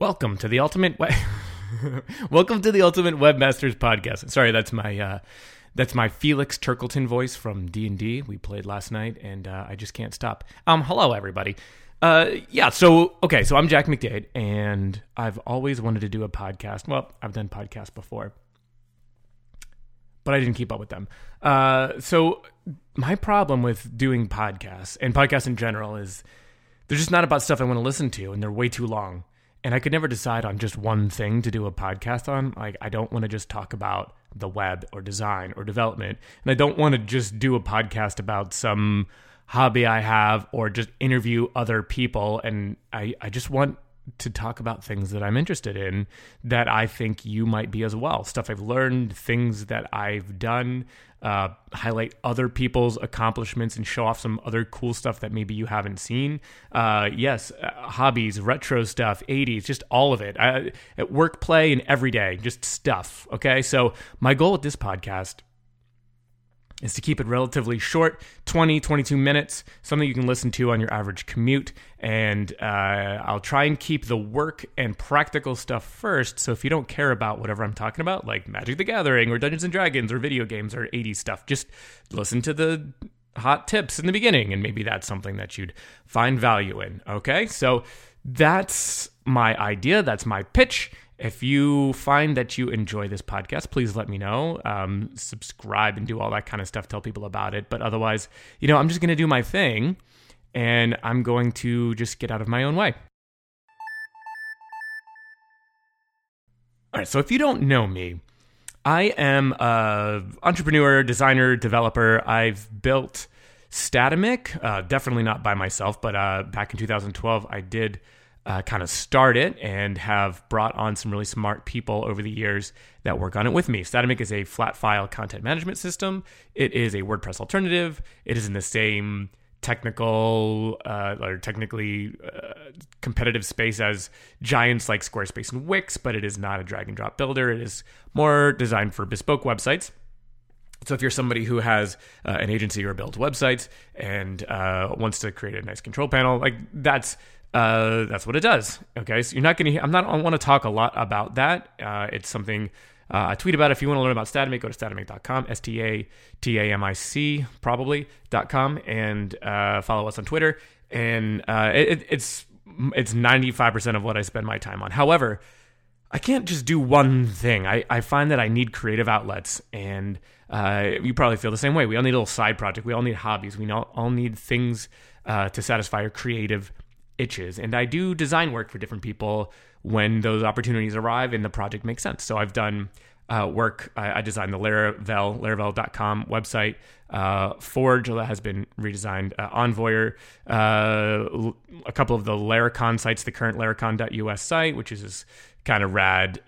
Welcome to the ultimate. We- Welcome to the ultimate webmasters podcast. Sorry, that's my uh, that's my Felix Turkleton voice from D and D we played last night, and uh, I just can't stop. Um, hello everybody. Uh, yeah. So okay, so I'm Jack McDade, and I've always wanted to do a podcast. Well, I've done podcasts before, but I didn't keep up with them. Uh, so my problem with doing podcasts and podcasts in general is they're just not about stuff I want to listen to, and they're way too long. And I could never decide on just one thing to do a podcast on. Like, I don't want to just talk about the web or design or development. And I don't want to just do a podcast about some hobby I have or just interview other people. And I, I just want to talk about things that I'm interested in that I think you might be as well. Stuff I've learned, things that I've done, uh, highlight other people's accomplishments and show off some other cool stuff that maybe you haven't seen. Uh, yes, uh, hobbies, retro stuff, 80s, just all of it. I, at work, play, and every day, just stuff. Okay. So, my goal with this podcast is to keep it relatively short 20 22 minutes something you can listen to on your average commute. And uh, i'll try and keep the work and practical stuff first. So if you don't care about whatever i'm talking about like magic the gathering or dungeons and dragons or video games or 80s stuff just listen to the hot tips in the beginning. And maybe that's something that you'd find value in. Okay? So that's my idea. That's my pitch if you find that you enjoy this podcast, please let me know. Um, subscribe and do all that kind of stuff. Tell people about it. But otherwise, you know, I'm just going to do my thing and I'm going to just get out of my own way. All right. So if you don't know me, I am a entrepreneur, designer, developer. I've built Statamic, uh, definitely not by myself, but uh, back in 2012, I did uh, kind of start it and have brought on some really smart people over the years that work on it with me. Statamic is a flat file content management system. It is a WordPress alternative. It is in the same technical uh, or technically uh, competitive space as giants like Squarespace and Wix, but it is not a drag and drop builder. It is more designed for bespoke websites. So if you're somebody who has uh, an agency or builds websites and uh, wants to create a nice control panel, like that's uh, that's what it does. Okay, so you're not going to. I'm not. I want to talk a lot about that. Uh, it's something uh, I tweet about. If you want to learn about Statamic, go to statamic.com. S T A T A M I C probably.com and uh, follow us on Twitter. And uh, it, it's it's 95 percent of what I spend my time on. However, I can't just do one thing. I, I find that I need creative outlets, and uh, you probably feel the same way. We all need a little side project. We all need hobbies. We all, all need things uh, to satisfy our creative itches. And I do design work for different people when those opportunities arrive and the project makes sense. So I've done uh, work. I, I, designed the Laravel, laravel.com website. Uh, Forge that has been redesigned. Uh, Envoyer, uh, a couple of the Laracon sites, the current Laracon.us site, which is this kind of rad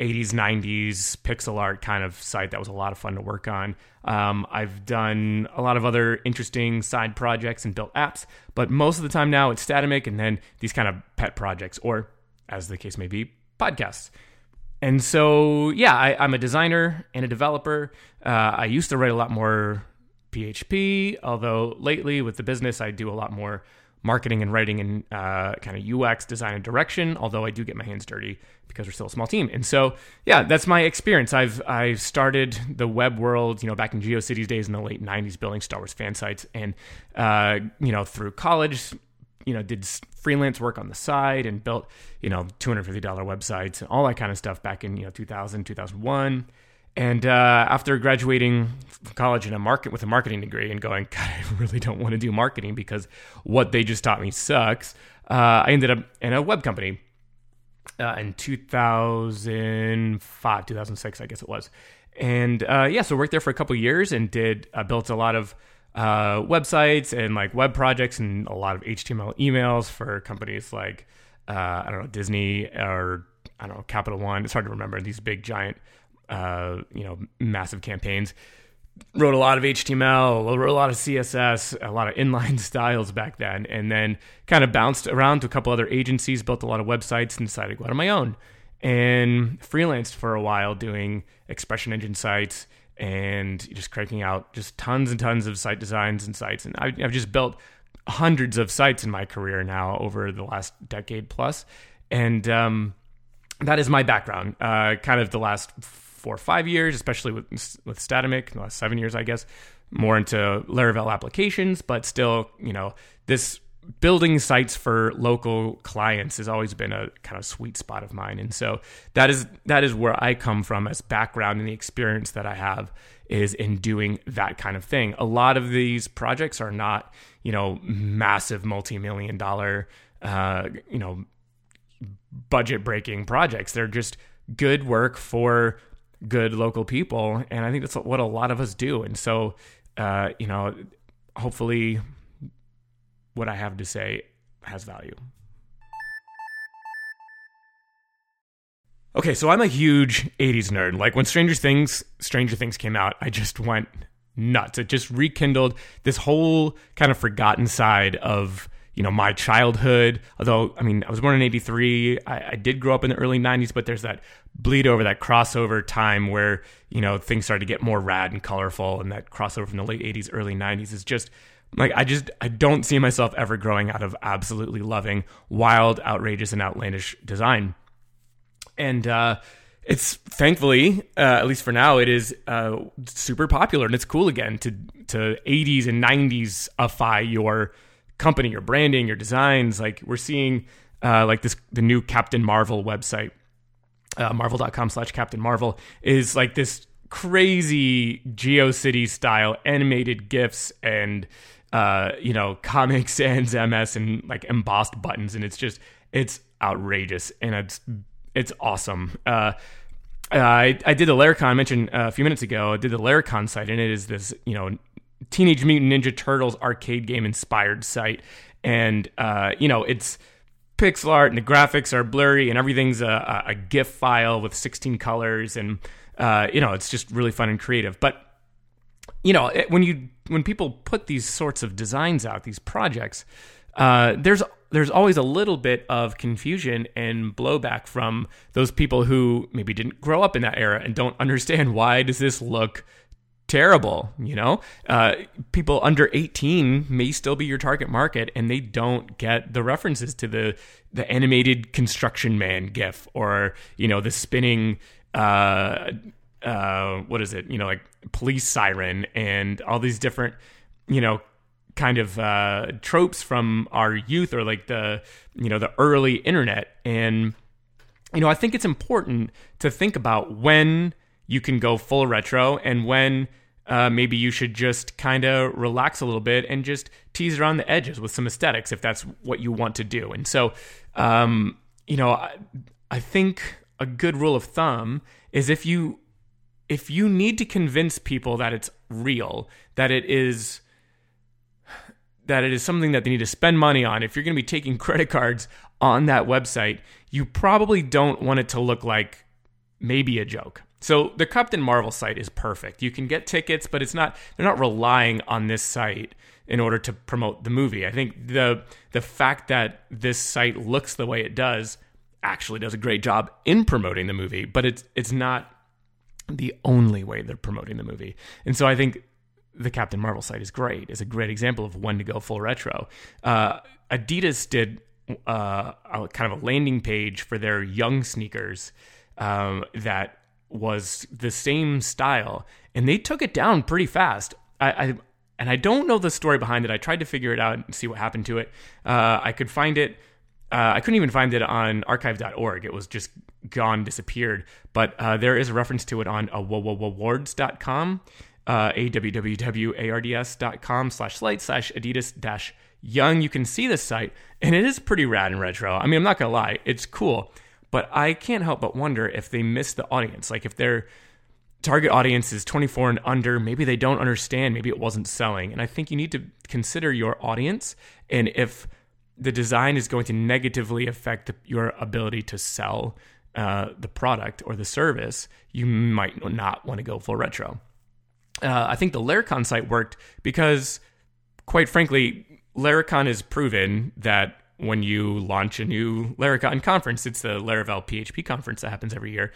80s, uh, 90s pixel art kind of site that was a lot of fun to work on. Um, I've done a lot of other interesting side projects and built apps, but most of the time now it's Statamic and then these kind of pet projects, or as the case may be, podcasts. And so, yeah, I, am a designer and a developer. Uh, I used to write a lot more PHP, although lately with the business, I do a lot more marketing and writing and uh, kind of UX design and direction. Although I do get my hands dirty because we're still a small team. And so, yeah, that's my experience. I've I started the web world, you know, back in GeoCities days in the late '90s, building Star Wars fan sites, and uh, you know, through college, you know, did freelance work on the side and built, you know, $250 websites and all that kind of stuff back in you know 2000, 2001. And uh, after graduating from college in a market with a marketing degree and going, God, I really don't want to do marketing because what they just taught me sucks. Uh, I ended up in a web company uh, in 2005, 2006, I guess it was. And uh, yeah, so worked there for a couple years and did uh, built a lot of uh, websites and like web projects and a lot of HTML emails for companies like I don't know Disney or I don't know Capital One. It's hard to remember these big giant uh, you know, massive campaigns. Wrote a lot of HTML, wrote a lot of CSS, a lot of inline styles back then, and then kind of bounced around to a couple other agencies, built a lot of websites, and decided to go out on my own. And freelanced for a while doing ExpressionEngine sites and just cranking out just tons and tons of site designs and sites. And I've just built hundreds of sites in my career now over the last decade plus and um, that is my background. Uh, kind of the last four or five years, especially with with Statamic, the last seven years, I guess, more into Laravel applications, but still, you know, this building sites for local clients has always been a kind of sweet spot of mine. And so that is that is where i come from as background and the experience that i have is in doing that kind of thing. A lot of these projects are not you know massive multi-million dollar uh, you know budget breaking projects. They're just good work for good local people and i think that's what a lot of us do and so uh, you know hopefully what I have to say has value. Okay, so I'm a huge 80s nerd. Like when Stranger Things Stranger Things came out, I just went nuts. It just rekindled this whole kind of forgotten side of, you know, my childhood. Although, I mean, I was born in 83. I, I did grow up in the early 90s, but there's that bleed over, that crossover time where, you know, things started to get more rad and colorful. And that crossover from the late 80s, early 90s is just like I just I don't see myself ever growing out of absolutely loving wild, outrageous, and outlandish design. And uh, it's thankfully, uh, at least for now, it is uh, super popular and it's cool again to to 80s and 90s ify your company, your branding, your designs. Like we're seeing uh, like this the new Captain Marvel website, uh, marvel.com slash Captain Marvel is like this crazy GeoCity style animated gifs and uh, you know, Comic Sans MS and like embossed buttons, and it's just it's outrageous and it's it's awesome. Uh, I I did the Laracon I mentioned a few minutes ago. I did the Laracon site, and it is this you know Teenage Mutant Ninja Turtles arcade game inspired site, and uh, you know it's pixel art and the graphics are blurry and everything's a, a GIF file with 16 colors, and uh, you know it's just really fun and creative. But you know it, when you when people put these sorts of designs out, these projects, uh, there's there's always a little bit of confusion and blowback from those people who maybe didn't grow up in that era and don't understand why does this look terrible you know uh, people under 18 may still be your target market and they don't get the references to the the animated construction man gif or you know the spinning uh, uh, what is it? You know, like police siren and all these different, you know, kind of uh, tropes from our youth or like the, you know, the early internet. And, you know, I think it's important to think about when you can go full retro and when uh, maybe you should just kind of relax a little bit and just tease around the edges with some aesthetics if that's what you want to do. And so, um, you know, I, I think a good rule of thumb is if you if you need to convince people that it's real, that it is that it is something that they need to spend money on, if you're going to be taking credit cards on that website, you probably don't want it to look like maybe a joke. So the Captain Marvel site is perfect. You can get tickets, but it's not they're not relying on this site in order to promote the movie. I think the the fact that this site looks the way it does actually does a great job in promoting the movie, but it's it's not the only way they're promoting the movie. And so I think the Captain Marvel site is great. It's a great example of when to go full retro. Uh, Adidas did uh, a, kind of a landing page for their Yung sneakers um, that was the same style, and they took it down pretty fast. I, I and I don't know the story behind it. I tried to figure it out and see what happened to it. Uh, I could find it. Uh, I couldn't even find it on archive.org. It was just gone, disappeared. But uh, there is a reference to it on awards.com, uh, awwwards.com slash site slash adidas dash yung. You can see this site, and it is pretty rad and retro. I mean, I'm not going to lie, it's cool. But I can't help but wonder if they missed the audience. Like if their target audience is 24 and under, maybe they don't understand, maybe it wasn't selling. And I think you need to consider your audience and if the design is going to negatively affect your ability to sell uh, the product or the service, you might not want to go full retro. Uh, I think the Laracon site worked because, quite frankly, Laracon has proven that when you launch a new Laracon conference, it's the Laravel PHP conference that happens every year.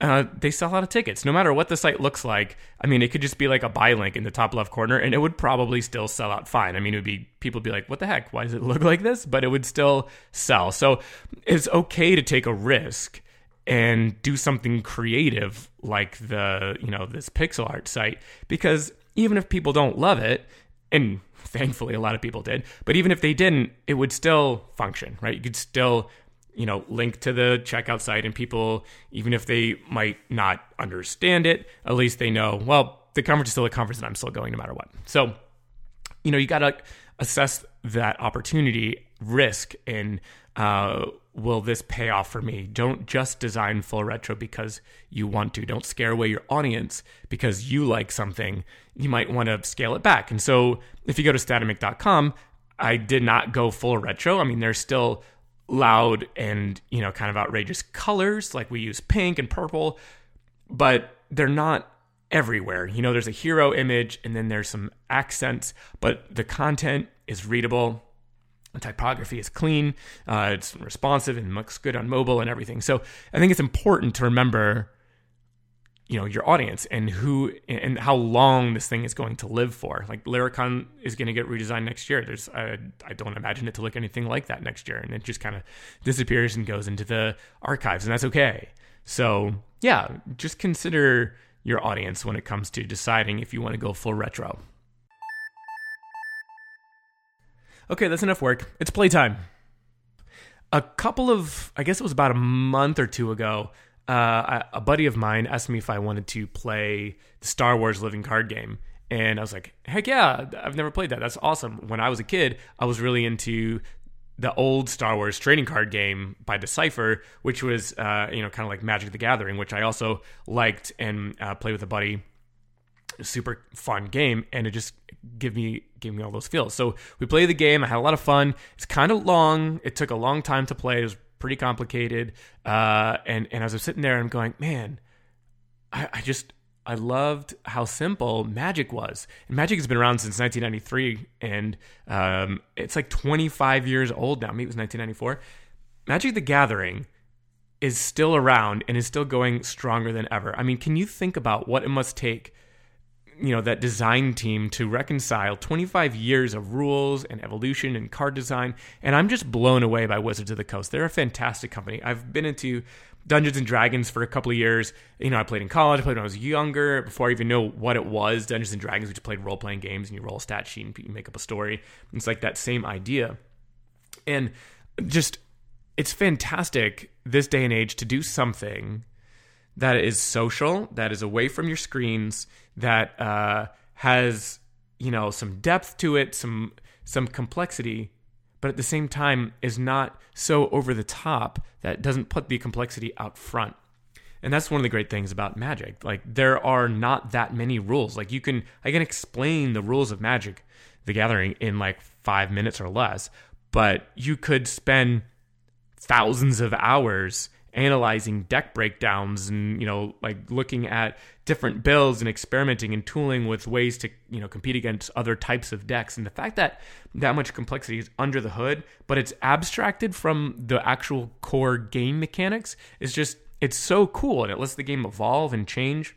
uh, they sell out of tickets no matter what the site looks like. I mean, it could just be like a buy link in the top left corner, and it would probably still sell out fine. I mean, it would be people would be like, "What the heck? Why does it look like this?" But it would still sell. So it's okay to take a risk and do something creative like the you know this pixel art site because even if people don't love it, and thankfully a lot of people did, but even if they didn't, it would still function, right? You could still you know, link to the checkout site, and people, even if they might not understand it, at least they know, well, the conference is still a conference, and I'm still going no matter what. So, you know, you got to assess that opportunity risk and uh, will this pay off for me? Don't just design full retro because you want to. Don't scare away your audience because you like something. You might want to scale it back. And so if you go to statamic.com, I did not go full retro. I mean, there's still loud and you know kind of outrageous colors like we use pink and purple but they're not everywhere you know there's a hero image and then there's some accents but the content is readable the typography is clean uh, it's responsive and looks good on mobile and everything so i think it's important to remember you know your audience and who and how long this thing is going to live for. Like Laracon is going to get redesigned next year. There's I, I don't imagine it to look anything like that next year, and it just kind of disappears and goes into the archives, and that's okay. So yeah, just consider your audience when it comes to deciding if you want to go full retro. Okay, that's enough work. It's playtime. A couple of, I guess it was about a month or two ago, uh, a buddy of mine asked me if I wanted to play the Star Wars living card game. And I was like, heck yeah, I've never played that. That's awesome. When I was a kid, I was really into the old Star Wars trading card game by Decipher, which was, uh, you know, kind of like Magic the Gathering, which I also liked and uh, played with a buddy. Super fun game, and it just gave me gave me all those feels. So we played the game. I had a lot of fun. It's kind of long. It took a long time to play. It was pretty complicated. Uh, and and as I'm sitting there, I'm going, man, I, I just I loved how simple Magic was. And Magic has been around since 1993, and um, it's like 25 years old now. Maybe it was 1994. Magic the Gathering is still around and is still going stronger than ever. I mean, can you think about what it must take you know that design team to reconcile 25 years of rules and evolution and card design and i'm just blown away by wizards of the coast. They're a fantastic company. I've been into dungeons and dragons for a couple of years. You know i played in college i played when i was younger. Before i even know what it was dungeons and dragons we just played role-playing games and you roll a stat sheet and you make up a story. It's like that same idea. And just it's fantastic this day and age to do something that is social, that is away from your screens, that uh, has you know some depth to it, some some complexity, but at the same time is not so over the top that doesn't put the complexity out front. And that's one of the great things about Magic. Like there are not that many rules. Like you can I can explain the rules of Magic the Gathering in like 5 minutes or less, but you could spend thousands of hours analyzing deck breakdowns and you know like looking at different builds and experimenting and tooling with ways to you know compete against other types of decks. And the fact that that much complexity is under the hood but it's abstracted from the actual core game mechanics is just it's so cool. And it lets the game evolve and change.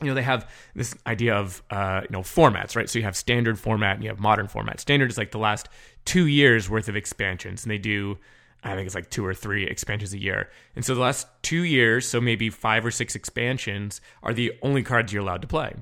You know they have this idea of uh, you know formats right? So you have standard format and you have modern format. Standard is like the last two years worth of expansions. And they do I think it's like two or three expansions a year. And so the last two years, so maybe five or six expansions, are the only cards you're allowed to play,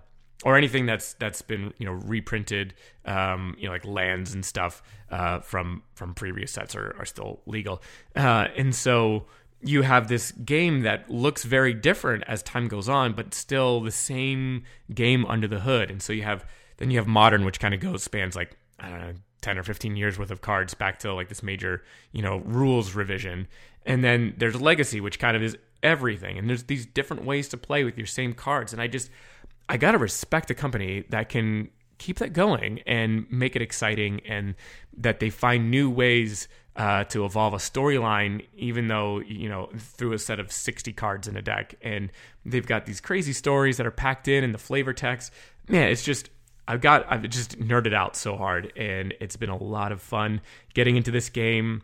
or anything that's that's been you know reprinted, um, you know like lands and stuff uh, from from previous sets are, are still legal. Uh, and so you have this game that looks very different as time goes on, but still the same game under the hood. And so you have then you have modern, which kind of goes spans like I don't know 10 or 15 years worth of cards back to like this major, you know, rules revision. And then there's legacy, which kind of is everything. And there's these different ways to play with your same cards. And I just, I got to respect a company that can keep that going and make it exciting and that they find new ways uh, to evolve a storyline, even though, you know, through a set of 60 cards in a deck. And they've got these crazy stories that are packed in and the flavor text. Man, it's just, I've got I've just nerded out so hard, and it's been a lot of fun getting into this game.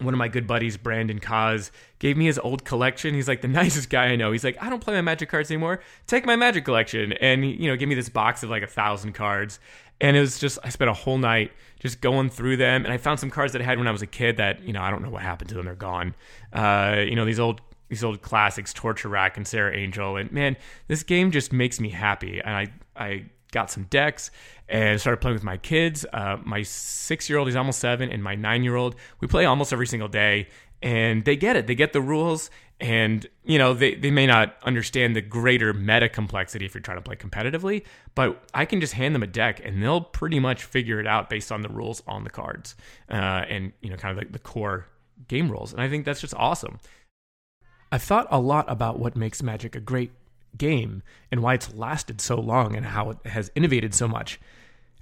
one of my good buddies, Brandon Kaz, gave me his old collection. He's like the nicest guy I know. He's like, I don't play my Magic cards anymore. Take my Magic collection, and you know, give me this box of like a thousand cards. And it was just, I spent a whole night just going through them, and I found some cards that I had when I was a kid that you know I don't know what happened to them. They're gone. Uh, you know, these old these old classics, Torture Rack and Serra Angel, and man, this game just makes me happy. And I I got some decks and started playing with my kids. Uh, my six year old, he's almost seven, and my nine year old, we play almost every single day. And they get it. They get the rules. And, you know, they, they may not understand the greater meta complexity if you're trying to play competitively, but I can just hand them a deck and they'll pretty much figure it out based on the rules on the cards uh, and, you know, kind of like the core game rules. And I think that's just awesome. I've thought a lot about what makes Magic a great game and why it's lasted so long and how it has innovated so much.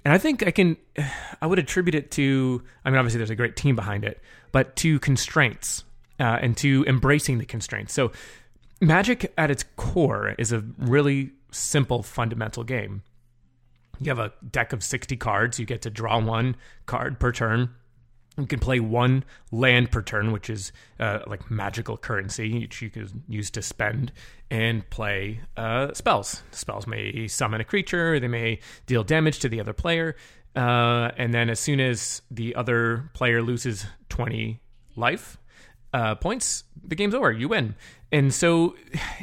And I think I can, I would attribute it to, I mean, obviously there's a great team behind it, but to constraints uh, and to embracing the constraints. So, Magic at its core is a really simple, fundamental game. You have a deck of 60 cards, you get to draw one card per turn. You can play one land per turn, which is uh, like magical currency, which you can use to spend and play uh, spells. Spells may summon a creature, they may deal damage to the other player. Uh, and then as soon as the other player loses 20 life uh, points, the game's over. You win. And so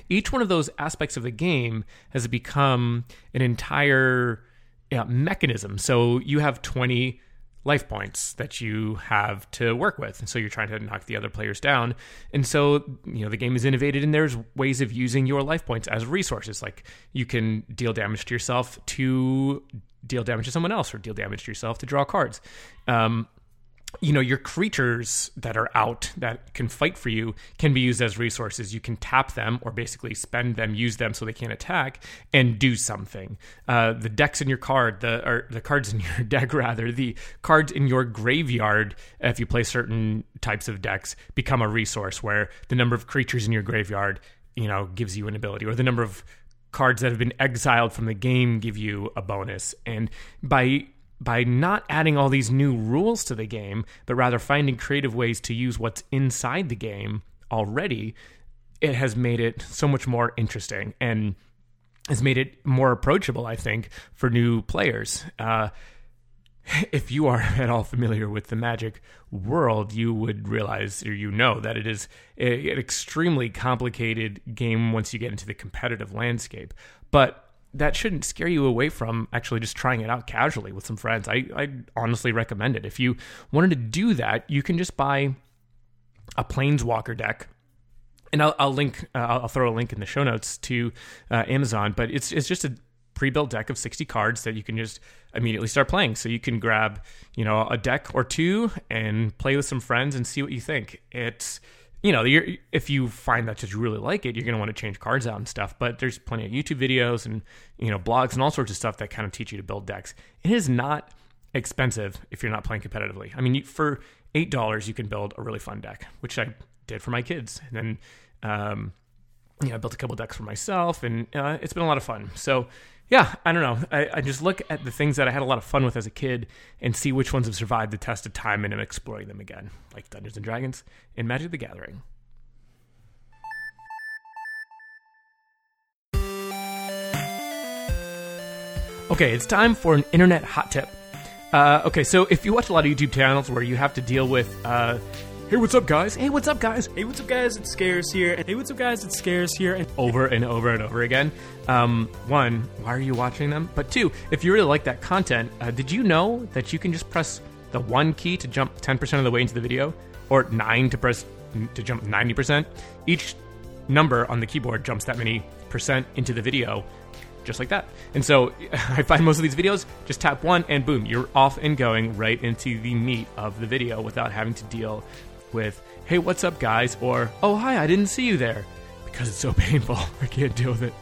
each one of those aspects of the game has become an entire yeah, mechanism. So you have 20 life points that you have to work with. And so you're trying to knock the other players down. And so, you know, the game is innovated and there's ways of using your life points as resources. Like you can deal damage to yourself to deal damage to someone else or deal damage to yourself to draw cards. Um, you know your creatures that are out that can fight for you can be used as resources. You can tap them or basically spend them use them so they can't attack and do something. Uh, the decks in your card the or the cards in your deck rather the cards in your graveyard if you play certain types of decks become a resource where the number of creatures in your graveyard you know gives you an ability or the number of cards that have been exiled from the game give you a bonus. And by by not adding all these new rules to the game, but rather finding creative ways to use what's inside the game already, it has made it so much more interesting and has made it more approachable, I think, for new players. Uh, if you are at all familiar with the Magic world, you would realize or you know that it is an extremely complicated game once you get into the competitive landscape. But that shouldn't scare you away from actually just trying it out casually with some friends. I, I honestly recommend it. If you wanted to do that, you can just buy a Planeswalker deck. And I'll, I'll link, uh, I'll throw a link in the show notes to uh, Amazon, but it's it's just a pre-built deck of 60 cards that you can just immediately start playing. So you can grab, you know, a deck or two and play with some friends and see what you think. It's you know, if you find that you really like it, you're going to want to change cards out and stuff. But there's plenty of YouTube videos and you know blogs and all sorts of stuff that kind of teach you to build decks. It is not expensive if you're not playing competitively. I mean, for eight dollars, you can build a really fun deck, which I did for my kids, and then um, you know, I built a couple decks for myself, and uh, it's been a lot of fun. So yeah, I don't know. I, I, just look at the things that I had a lot of fun with as a kid and see which ones have survived the test of time and I'm exploring them again, like Dungeons and Dragons and Magic the Gathering. Okay, it's time for an internet hot tip. Uh, okay, so if you watch a lot of YouTube channels where you have to deal with uh, Hey, what's up, guys? Hey, what's up, guys? Hey, what's up, guys? It's Scares here. Hey, what's up, guys? It's Scares here. And over and over and over again. Um, one, why are you watching them? But two, if you really like that content, uh, did you know that you can just press the one key to jump 10% of the way into the video, or nine to press to jump 90%? Each number on the keyboard jumps that many percent into the video just like that. And so I find most of these videos, just tap one and boom, you're off and going right into the meat of the video without having to deal with, hey, what's up, guys? Or, oh, hi, I didn't see you there. Because it's so painful. I can't deal with it.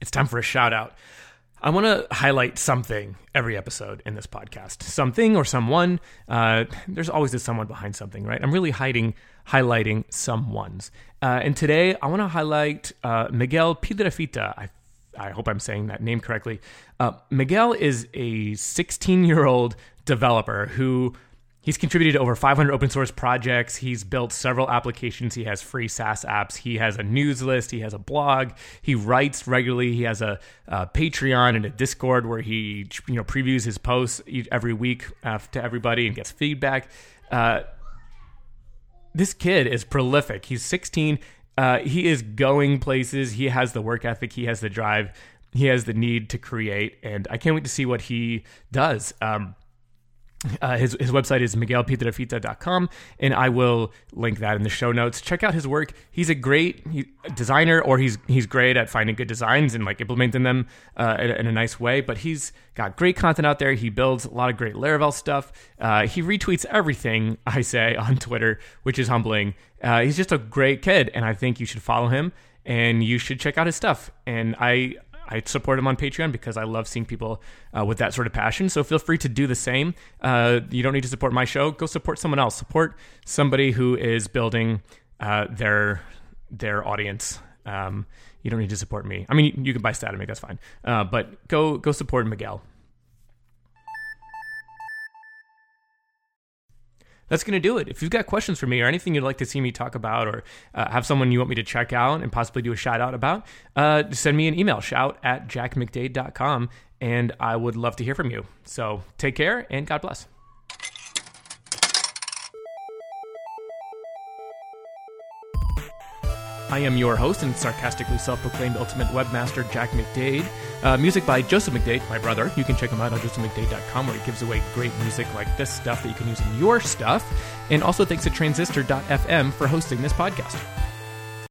It's time for a shout out. I want to highlight something every episode in this podcast. Something or someone. Uh, there's always a someone behind something, right? I'm really hiding, highlighting someone's. Uh, and today I want to highlight uh, Miguel Piedrafita. I I hope I'm saying that name correctly. Uh, Miguel is a 16 year old developer who He's contributed to over 500 open source projects. He's built several applications. He has free SaaS apps. He has a news list. He has a blog. He writes regularly. He has a, a Patreon and a Discord where he you know previews his posts every week uh, to everybody and gets feedback. Uh, this kid is prolific. He's 16. Uh, he is going places. He has the work ethic. He has the drive. He has the need to create, and I can't wait to see what he does. Um, uh, his, his website is miguelpiedrafita.com, and I will link that in the show notes. Check out his work. He's a great he, designer, or he's he's great at finding good designs and like implementing them uh, in, in, a nice way. But he's got great content out there. He builds a lot of great Laravel stuff. Uh, he retweets everything I say on Twitter, which is humbling. Uh, he's just a great kid, and I think you should follow him and you should check out his stuff. And I I support him on Patreon because I love seeing people uh, with that sort of passion. So feel free to do the same. Uh, you don't need to support my show. Go support someone else. Support somebody who is building uh, their their audience. Um, you don't need to support me. I mean, you can buy Statamic, that's fine. Uh, but go go support Miguel. That's going to do it. If you've got questions for me or anything you'd like to see me talk about or uh, have someone you want me to check out and possibly do a shout out about, uh, send me an email, shout at jackmcdade.com, and I would love to hear from you. So take care and God bless. I am your host and sarcastically self proclaimed ultimate webmaster, Jack McDade. Uh, music by Joseph McDade, my brother. You can check him out on josephmcdade.com where he gives away great music like this stuff that you can use in your stuff. And also thanks to transistor.fm for hosting this podcast.